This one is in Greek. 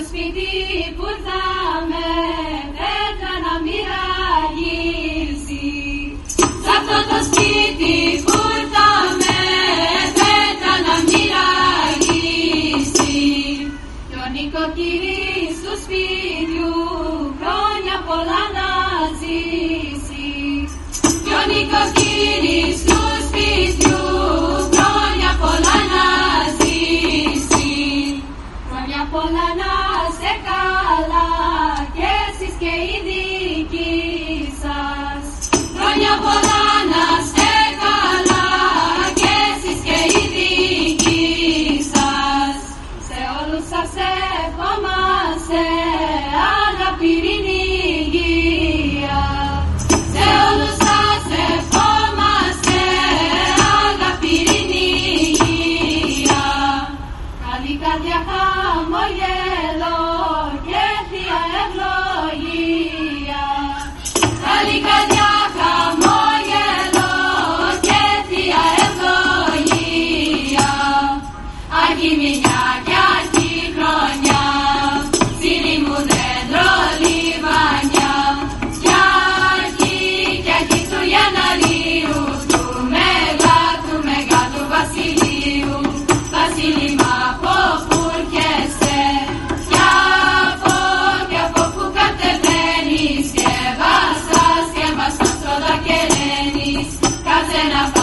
το σπίτι που ήρθαμε πέτρα να μοιραγήσει Σ' αυτό το σπίτι που ήρθαμε πέτρα να μοιραγήσει Κι ο νοικοκυρής του σπίτιου χρόνια πολλά να ζήσει Κι ο νοικοκυρής καρδιά χαμογέλο και θεία ευλογία. Καλή καρδιά χαμογέλο και θεία ευλογία. Άγιοι μηνιά Buenas